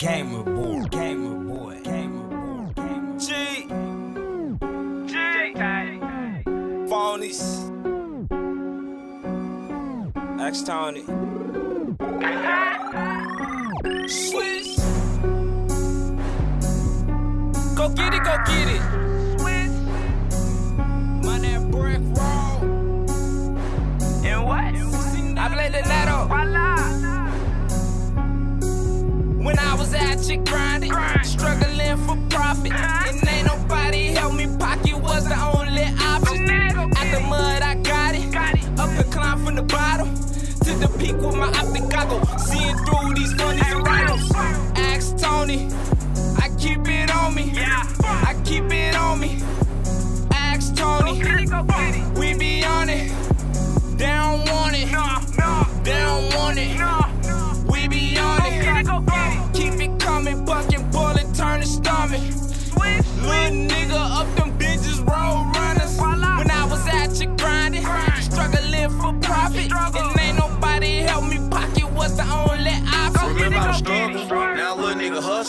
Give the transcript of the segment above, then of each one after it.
Gamer boy, gamer boy, gamer boy, gamer G. G. Phonies. X Tony. Swiss. Go get it, go get it. I was at chick grinding, struggling for profit. And ain't nobody help me, pocket was the only option. Out the mud, I got it. Up and climb from the bottom to the peak with my optic goggle. Seeing through these funnies and. Ask Tony, I keep it on me. I keep it on me. Ask Tony, we be on it. They don't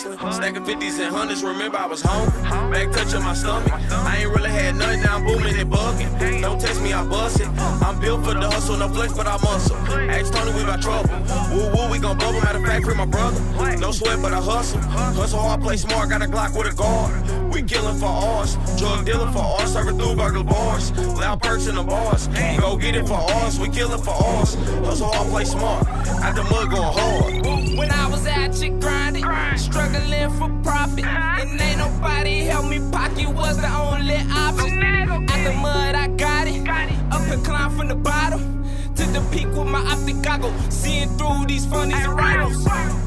hustling. Stacking 50s and hundreds, remember I was hungry. Back touching my stomach. I ain't really had nothing, now I'm booming and bucking. Don't test me, I bust it. I'm built for the hustle, no flex, but I muscle. Ask Tony, we about trouble. Woo woo, we gon' bubble. Matter of fact, free my brother. No sweat, but I hustle. Hustle hard, play smart, got a Glock with a guard. We killing for ours, drug dealing for ours, serving through burger bars. Loud perks in the bars. Go get it for ours, we killing for ours. Hustle hard, play smart. Out the mud going hard. Profit. And ain't nobody help me, pocket was the only option. Oh, Out the mud, I got it. Up and climb from the bottom to the peak with my optic goggle. Seeing through these funnies and rhinos.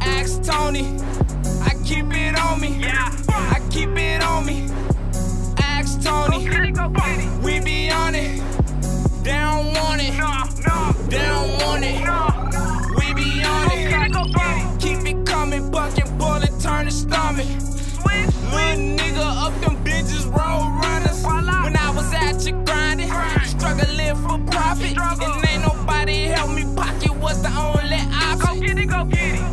Struggling for profit. And ain't nobody help me, pocket was the only option.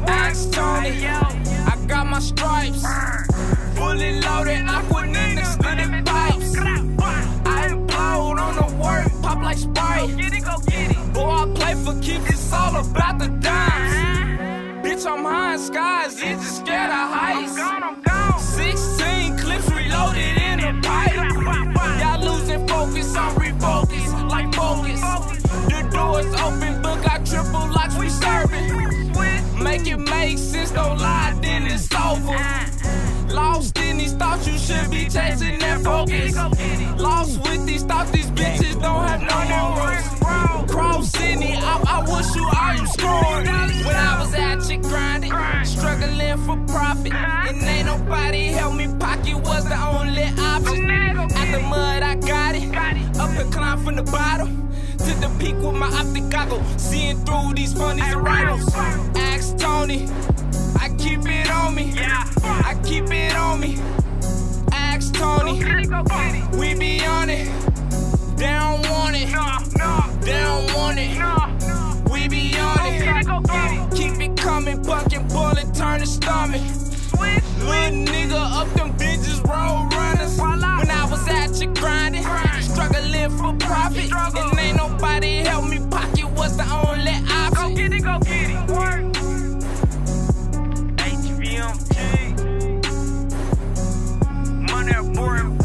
Ask Tony, I got my stripes. Fully loaded, aquanin extended pipes. I implode on the work, pop like Sprite. Boy, I play for keep, it's all about the dimes. Bitch, I'm high in skies, it's just scared of heights. Make it make sense, don't lie, then it's over. Lost in these thoughts, you should be chasing that focus. Lost with these thoughts, these bitches don't have no morals. Cross Sydney, I, I wish you all you scored. When I was at chick grinding, struggling for profit. And ain't nobody help me, pocket was the only option. Out the mud, I got it. Up and climb from the bottom to the peak with my optic goggle. Seeing through these funnies and. Tony, I keep it on me. Yeah. I keep it on me. Ask Tony, we be on it. They don't want it. They don't want it. We be on it. Keep it coming, bucking, bullet, turn the stomach. Little nigga up them bitches, roll runners. When I was at you grinding, struggling for profit. And ain't nobody down there more